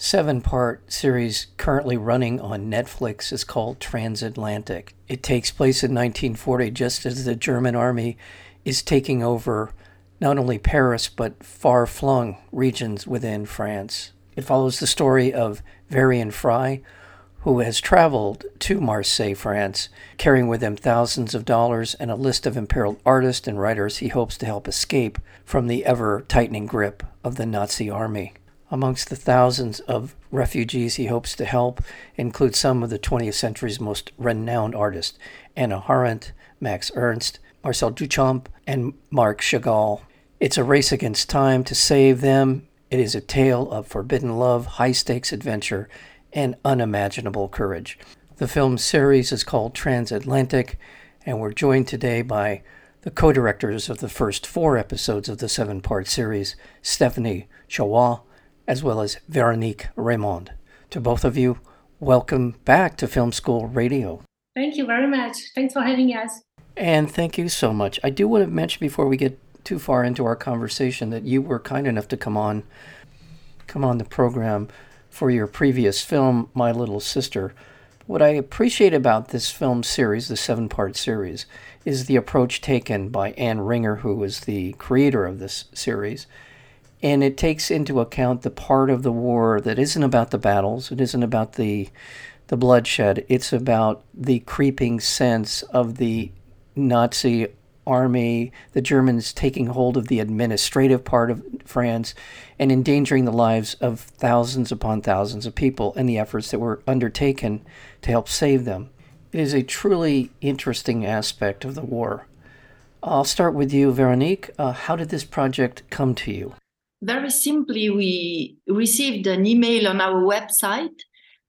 seven part series currently running on Netflix is called Transatlantic. It takes place in 1940, just as the German army is taking over not only Paris but far flung regions within France. It follows the story of Varian Fry, who has traveled to Marseille, France, carrying with him thousands of dollars and a list of imperiled artists and writers he hopes to help escape from the ever tightening grip of the Nazi army. Amongst the thousands of refugees he hopes to help include some of the 20th century's most renowned artists Hannah Arendt, Max Ernst, Marcel Duchamp, and Marc Chagall. It's a race against time to save them. It is a tale of forbidden love, high stakes adventure, and unimaginable courage. The film series is called Transatlantic, and we're joined today by the co directors of the first four episodes of the seven part series, Stephanie Chuat as well as Veronique Reymond. To both of you, welcome back to Film School Radio. Thank you very much. Thanks for having us. And thank you so much. I do want to mention before we get too far into our conversation that you were kind enough to come on come on the program for your previous film, My Little Sister. What I appreciate about this film series, the seven part series, is the approach taken by Anna Winger, who was the creator of this series, and it takes into account the part of the war that isn't about the battles, it isn't about the the bloodshed. It's about the creeping sense of the Nazi army, the Germans taking hold of the administrative part of France and endangering the lives of thousands upon thousands of people and the efforts that were undertaken to help save them. It is a truly interesting aspect of the war. I'll start with you, Veronique. Uh, how did this project come to you? Very simply, we received an email on our website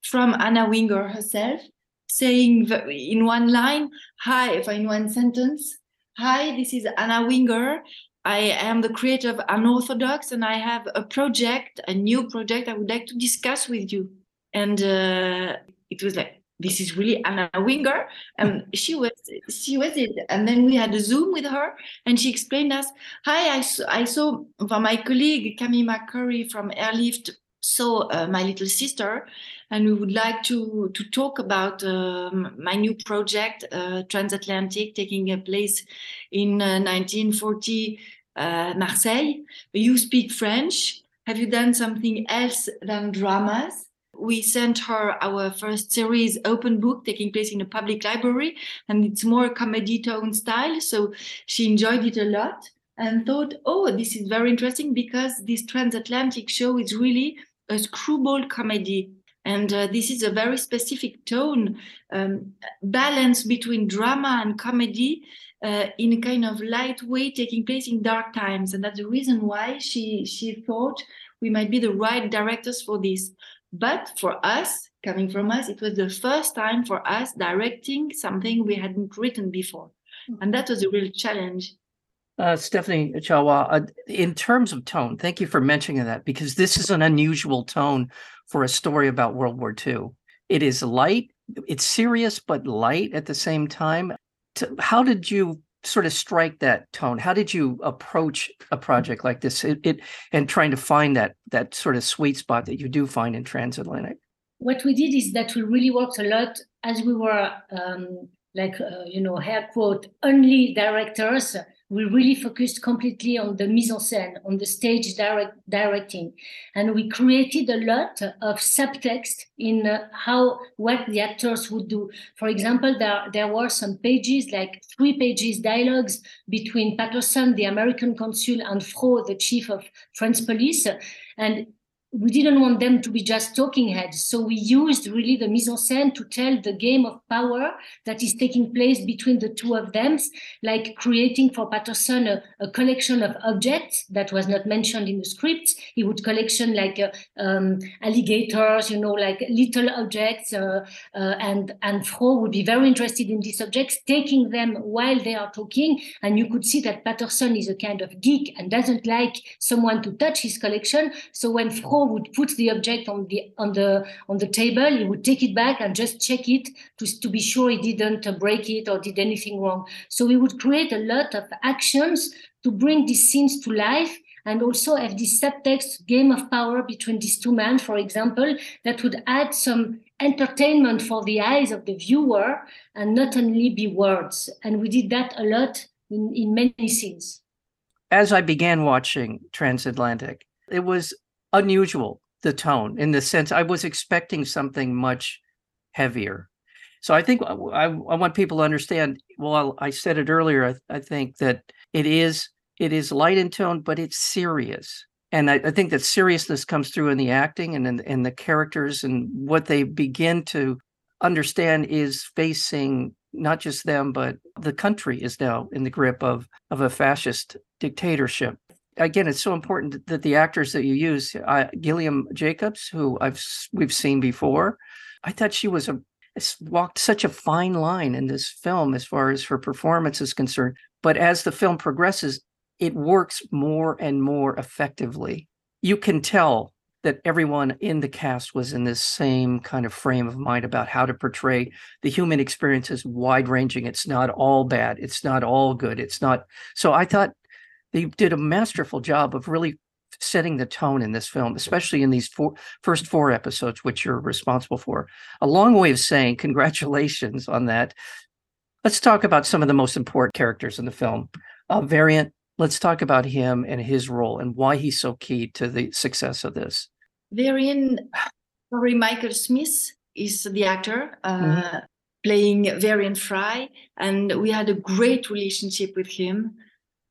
from Anna Winger herself saying in one line, Hi, if in one sentence, Hi, this is Anna Winger. I am the creator of Unorthodox and I have a project, a new project I would like to discuss with you. And uh, it was like, this is really Anna Winger. And she was she was it. And then we had a Zoom with her and she explained us, hi, I, saw, I saw from my colleague Camille McCurry from Airlift saw uh, my little sister and we would like to to talk about um, my new project uh, transatlantic taking a place in uh, 1940 uh, marseille you speak french have you done something else than dramas we sent her our first series open book taking place in a public library and it's more comedy tone style so she enjoyed it a lot and thought oh this is very interesting because this transatlantic show is really a screwball comedy. And uh, this is a very specific tone um, balance between drama and comedy uh, in a kind of light way taking place in dark times. And that's the reason why she she thought we might be the right directors for this but for us, coming from us, it was the first time for us directing something we hadn't written before. Mm-hmm. And that was a real challenge. Uh, Stephanie Chuat, uh, in terms of tone, thank you for mentioning that because this is an unusual tone for a story about World War II. It is light, it's serious, but light at the same time. How did you sort of strike that tone? How did you approach a project like this? It, it, and trying to find that that sort of sweet spot that you do find in transatlantic. What we did is that we really worked a lot as we were um, like uh, you know hair quote only directors we really focused completely on the mise en scène, on the stage direct, directing. And we created a lot of subtext in uh, how, what the actors would do. For example, there, there were some pages, like three pages dialogues between Patterson, the American consul, and Fro, the chief of French police. And we didn't want them to be just talking heads. So we used really the mise en scène to tell the game of power that is taking place between the two of them, like creating for Patterson a, a collection of objects that was not mentioned in the script. He would collection like uh, um, alligators, you know, like little objects, uh, uh, and and Fro would be very interested in these objects, taking them while they are talking. And you could see that Patterson is a kind of geek and doesn't like someone to touch his collection. So when Fro would put the object on the on the on the table he would take it back and just check it to, to be sure he didn't uh, break it or did anything wrong. So we would create a lot of actions to bring these scenes to life and also have this subtext game of power between these two men for example that would add some entertainment for the eyes of the viewer and not only be words. And we did that a lot in, in many scenes. As i began watching transatlantic it was unusual the tone in the sense I was expecting something much heavier. So I think uh, I, I want people to understand. Well, I said it earlier. I, I, think that it is it is light in tone, but it's serious, and I, I think that seriousness comes through in the acting and in, in the characters and what they begin to understand is facing not just them, but the country is now in the grip of of a fascist dictatorship again, it's so important that the actors that you use, uh, Gillian Jacobs, who I've we've seen before, I thought she was a walked such a fine line in this film as far as her performance is concerned. But as the film progresses, it works more and more effectively. You can tell that everyone in the cast was in this same kind of frame of mind about how to portray the human experience as wide ranging. It's not all bad. It's not all good. It's not. So I thought they did a masterful job of really setting the tone in this film, especially in these four, first four episodes, which you're responsible for. A long way of saying congratulations on that. Let's talk about some of the most important characters in the film. Uh, Varian, let's talk about him and his role and why he's so key to the success of this. Varian, sorry, Michael Smith is the actor uh, mm-hmm. playing Varian Fry, and we had a great relationship with him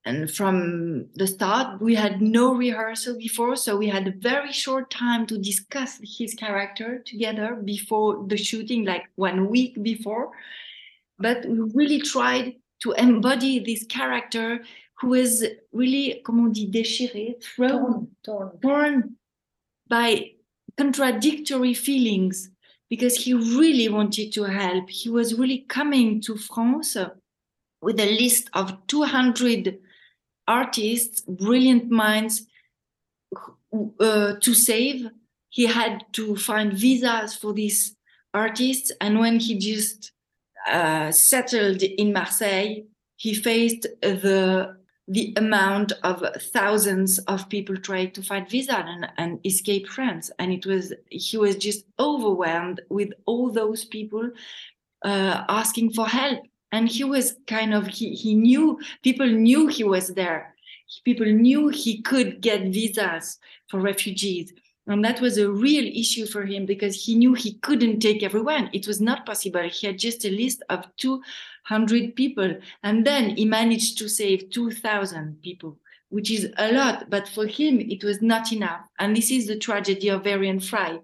and from the start we had no rehearsal before so we had a very short time to discuss his character together before the shooting like one week before. But we really tried to embody this character who is really comment on dit déchiré thrown torn, torn. by contradictory feelings because he really wanted to help. He was really coming to france with a list of 200 artists, brilliant minds uh, to save. He had to find visas for these artists. And when he just uh, settled in Marseille, he faced the the amount of thousands of people trying to find visa and, and escape France. And it was he was just overwhelmed with all those people uh, asking for help and he was kind of he, he knew people knew he was there. People knew he could get visas for refugees. And that was a real issue for him because he knew he couldn't take everyone. It was not possible. He had just a list of 200 people. And then he managed to save 2000 people which is a lot. But for him it was not enough. And this is the tragedy of Varian Fry.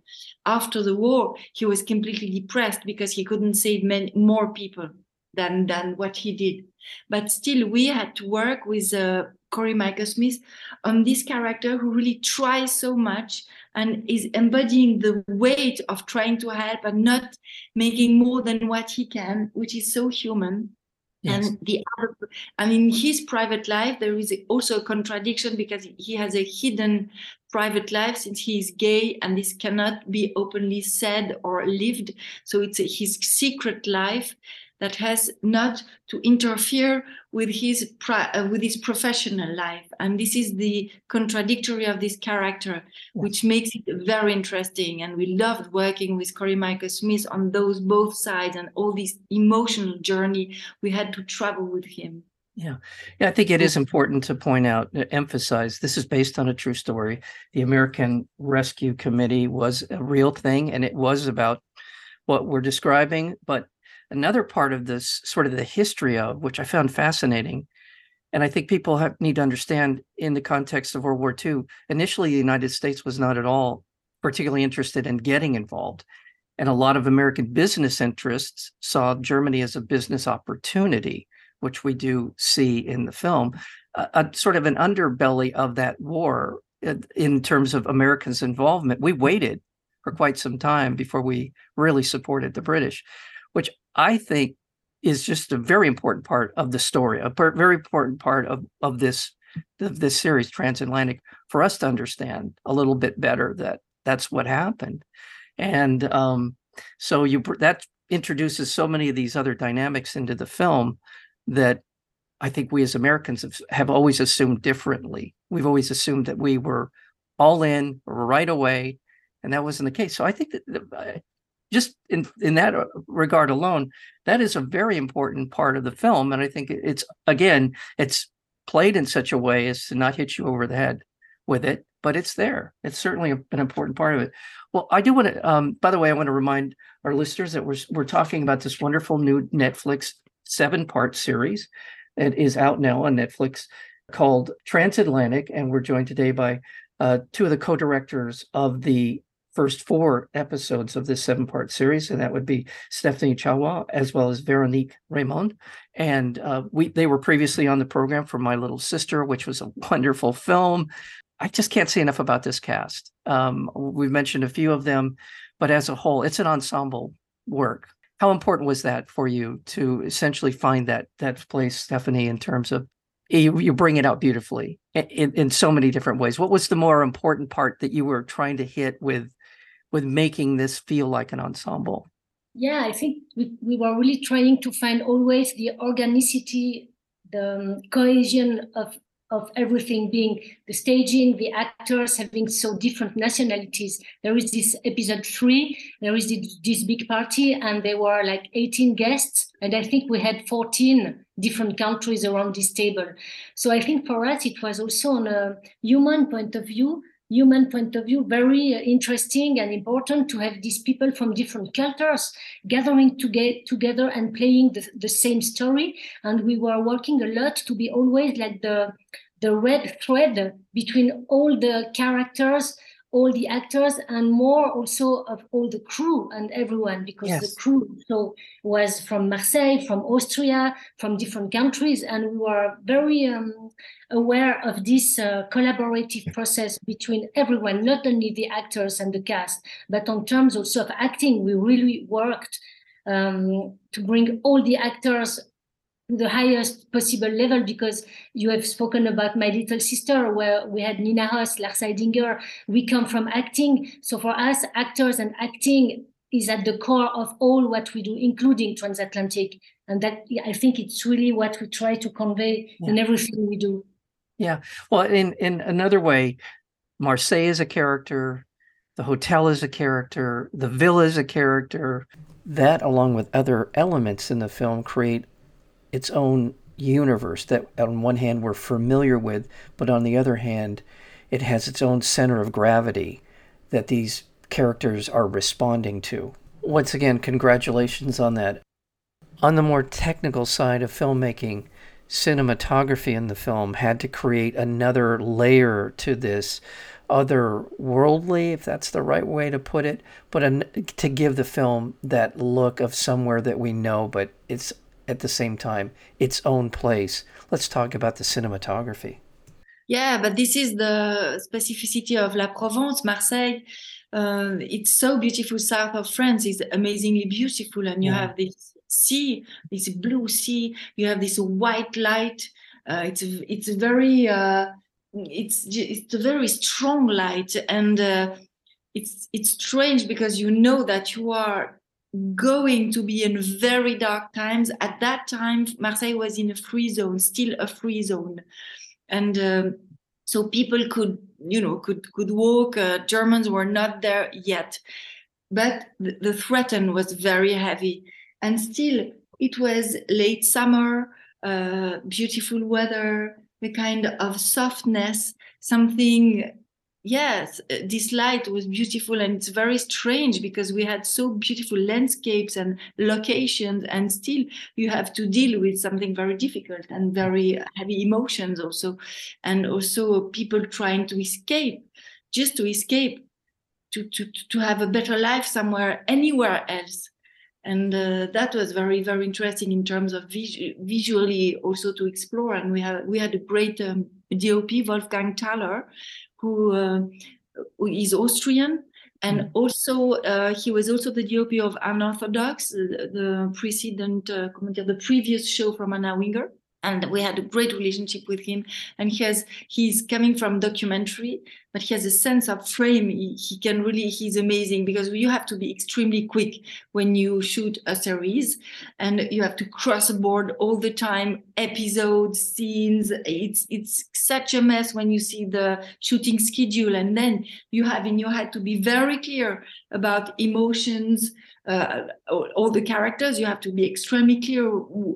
After the war he was completely depressed because he couldn't save many more people than than what he did. But still, we had to work with uh, Cory Michael Smith on this character who really tries so much and is embodying the weight of trying to help and not making more than what he can, which is so human. Yes. And the other, and in his private life, there is also a contradiction because he has a hidden private life since he is gay and this cannot be openly said or lived. So it's his secret life that has not to interfere with his uh, with his professional life and this is the contradictory of this character which makes it very interesting and we loved working with Cory Michael Smith on those both sides and all this emotional journey we had to travel with him yeah. Yeah, I think it is important to point out, uh, emphasize this is based on a true story. The American Rescue Committee was a real thing and it was about what we're describing, but another part of this sort of the history of which i found fascinating and i think people have, need to understand in the context of world war ii initially the united states was not at all particularly interested in getting involved. And a lot of American business interests saw Germany as a business opportunity, which we do see in the film, a, a sort of an underbelly of that war uh, in terms of Americans' involvement. We waited for quite some time before we really supported the British, which I think is just a very important part of the story, a very important part of, of this of this series, Transatlantic, for us to understand a little bit better that that's what happened. And um, so you that introduces so many of these other dynamics into the film that I think we as Americans have, have always assumed differently. We've always assumed that we were all in right away, and that wasn't the case. So I think that just in in that uh, regard alone, that is a very important part of the film, and I think it's again it's played in such a way as to not hit you over the head with it, but it's there. It's certainly an important part of it. Well, I do want to. Um, by the way, I want to remind our listeners that we're we're talking about this wonderful new Netflix seven part series that is out now on Netflix called Transatlantic, and we're joined today by uh, two of the co-directors of the first four episodes of this seven part series, and that would be Stephanie Chuat as well as Veronique Reymond. And uh, we they were previously on the program for My Little Sister, which was a wonderful film. I just can't say enough about this cast. Um, we've mentioned a few of them, but as a whole, it's an ensemble work. How important was that for you to essentially find that that place, Stephanie, in terms of you, you bring it out beautifully in, in so many different ways. What was the more important part that you were trying to hit with with making this feel like an ensemble? Yeah, I think we, we were really trying to find always the organicity, the um, cohesion of of everything being the staging, the actors having so different nationalities. There is this episode three, there is this big party, and there were like 18 guests, and I think we had 14 different countries around this table. So I think for us, it was also on a human point of view human point of view very uh, interesting and important to have these people from different cultures gathering to get together and playing the, the same story. And we were working a lot to be always like the the red thread between all the characters all the actors and more also of all the crew and everyone because yes. the crew so was from Marseille, from Austria, from different countries, and we were very um, aware of this uh, collaborative process between everyone, not only the actors and the cast, but on terms also of acting, we really worked um, to bring all the actors the highest possible level because you have spoken about my little sister where we had nina hoss lars eidinger. We come from acting. So for us actors and acting is at the core of all what we do including transatlantic. And that i think it's really what we try to convey yeah. in everything we do. Yeah. Well in in another way marseille is a character the hotel is a character the villa is a character. That along with other elements in the film create its own universe that on one hand we're familiar with, but on the other hand, it has its own center of gravity that these characters are responding to. Once again, congratulations on that. On the more technical side of filmmaking, cinematography in the film had to create another layer to this otherworldly, if that's the right way to put it, but an, to give the film that look of somewhere that we know, but it's at the same time its own place. Let's talk about the cinematography. Yeah, but this is the specificity of La Provence, Marseille. Uh, it's so beautiful. South of France is amazingly beautiful, and you yeah. have this sea, this blue sea. You have this white light. Uh, it's it's very uh, it's it's a very strong light, and uh, it's it's strange because you know that you are going to be in very dark times. At that time, Marseille was in a free zone, still a free zone, and um, so people could, you know, could could walk. Uh, Germans were not there yet, but the, the threat was very heavy, and still it was late summer, uh, beautiful weather, a kind of softness, something yes uh, this light was beautiful and it's very strange because we had so beautiful landscapes and locations and still you have to deal with something very difficult and very heavy emotions also and also people trying to escape just to escape to, to, to have a better life somewhere, anywhere else. And uh, that was very, very interesting in terms of vis- visually also to explore. And we had, we had a great um, DOP, Wolfgang Thaler, who, uh, who is Austrian. And mm. also, uh, he was also the DOP of Unorthodox, the, the precedent, uh, the previous show from Anna Winger and we had a great relationship with him. And he has he's coming from documentary but he has a sense of frame. He, he, can really he's amazing because you have to be extremely quick when you shoot a series and you have to cross a board all the time episodes scenes. It's it's such a mess when you see the shooting schedule. And then you have in your head to be very clear about emotions uh, all the characters you have to be extremely clear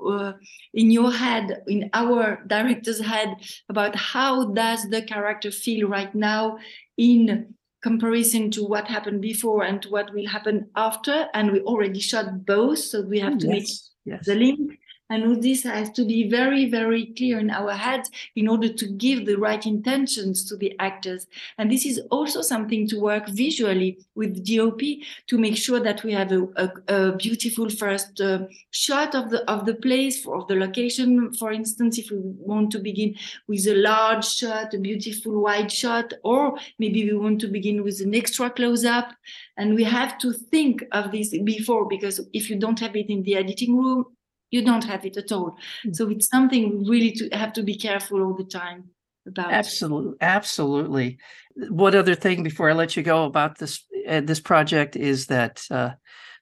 uh, in your head in our director's head about how does the character feel right now in comparison to what happened before and to what will happen after and we already shot both so we have oh, to yes. make yes. the link and this has to be very, very clear in our heads in order to give the right intentions to the actors. And this is also something to work visually with DOP to make sure that we have a, a, a beautiful first uh, shot of the of the place for of the location. For instance, if we want to begin with a large shot, a beautiful wide shot, or maybe we want to begin with an extra close up. And we have to think of this before because if you don't have it in the editing room, you don't have it at all. Mm. So it's something really to have to be careful all the time about. Absolutely, absolutely. One other thing before I let you go about this uh, this project is that uh,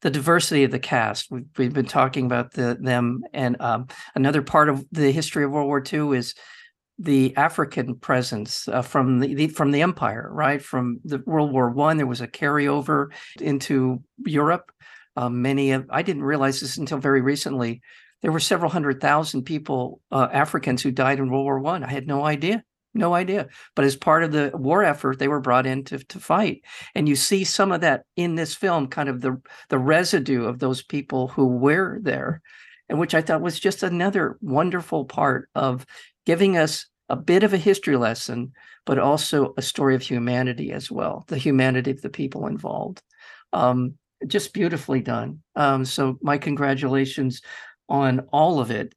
the diversity of the cast. We've, we've been talking about the, them, and um, another part of the history of World War II is the African presence uh, from the, the, from the empire, right? From the World War One, there was a carryover into Europe um, many of I didn't realize this until very recently. There were several hundred thousand people, uh, Africans, who died in World War One. I. I had no idea, no idea. But as part of the war effort, they were brought in to, to fight, and you see some of that in this film, kind of the the residue of those people who were there, and which I thought was just another wonderful part of giving us a bit of a history lesson, but also a story of humanity as well, the humanity of the people involved. Um, just beautifully done. Um, so my congratulations on all of it.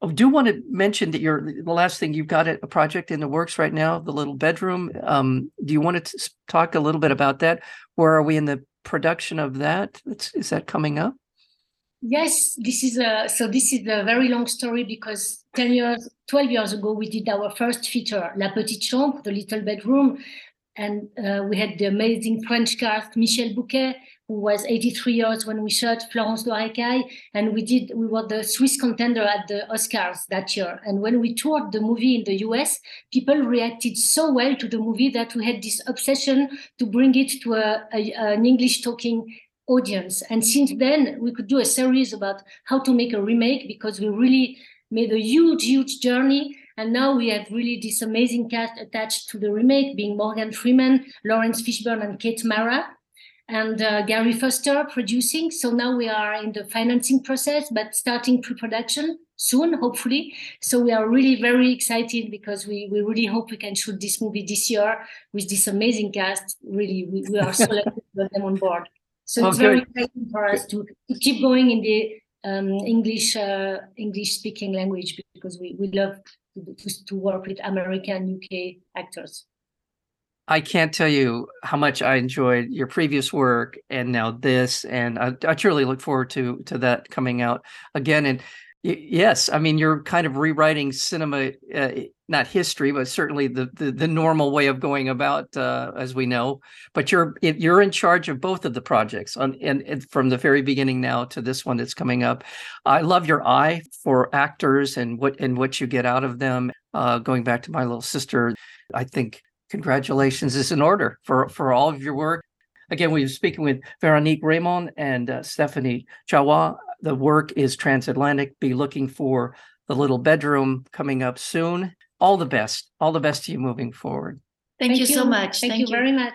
I do want to mention that you're the last thing you've got a project in the works right now, the little bedroom. Um, do you want to talk a little bit about that? Where are we in the production of that? It's, is that coming up? Yes, this is a so this is a very long story because 10 years, 12 years ago, we did our first feature, La Petite Chambre, the little bedroom. And uh, we had the amazing French cast, Michel Bouquet, who was 83 years when we shot Florence Loiret-Caille, and we did we were the Swiss contender at the Oscars that year. And when we toured the movie in the US, people reacted so well to the movie that we had this obsession to bring it to a, a, an English talking audience. And since then, we could do a series about how to make a remake because we really made a huge, huge journey. And now we have really this amazing cast attached to the remake, being Morgan Freeman, Laurence Fishburne, and Kate Mara and uh, Gary Foster producing. So now we are in the financing process, but starting pre-production soon, hopefully. So we are really very excited because we, we really hope we can shoot this movie this year with this amazing cast. Really, we, we are so lucky to have them on board. So oh, it's very exciting for us to, to keep going in the um, English uh, English speaking language because we, we love to, to work with American UK actors. I can't tell you how much I enjoyed your previous work and now this, and I, I truly look forward to to that coming out again. And yes, I mean you're kind of rewriting cinema, uh, not history, but certainly the, the, the normal way of going about, uh, as we know. But you're you're in charge of both of the projects, on and, and from the very beginning now to this one that's coming up. I love your eye for actors and what and what you get out of them. Uh, going back to my little sister, I think congratulations is in order for, for all of your work. Again, we were speaking with Veronique Reymond and uh, Stephanie Chuat. The work is transatlantic. Be looking for the little bedroom coming up soon. All the best. All the best to you moving forward. Thank, Thank you, you, so much. Thank, Thank you, you very much.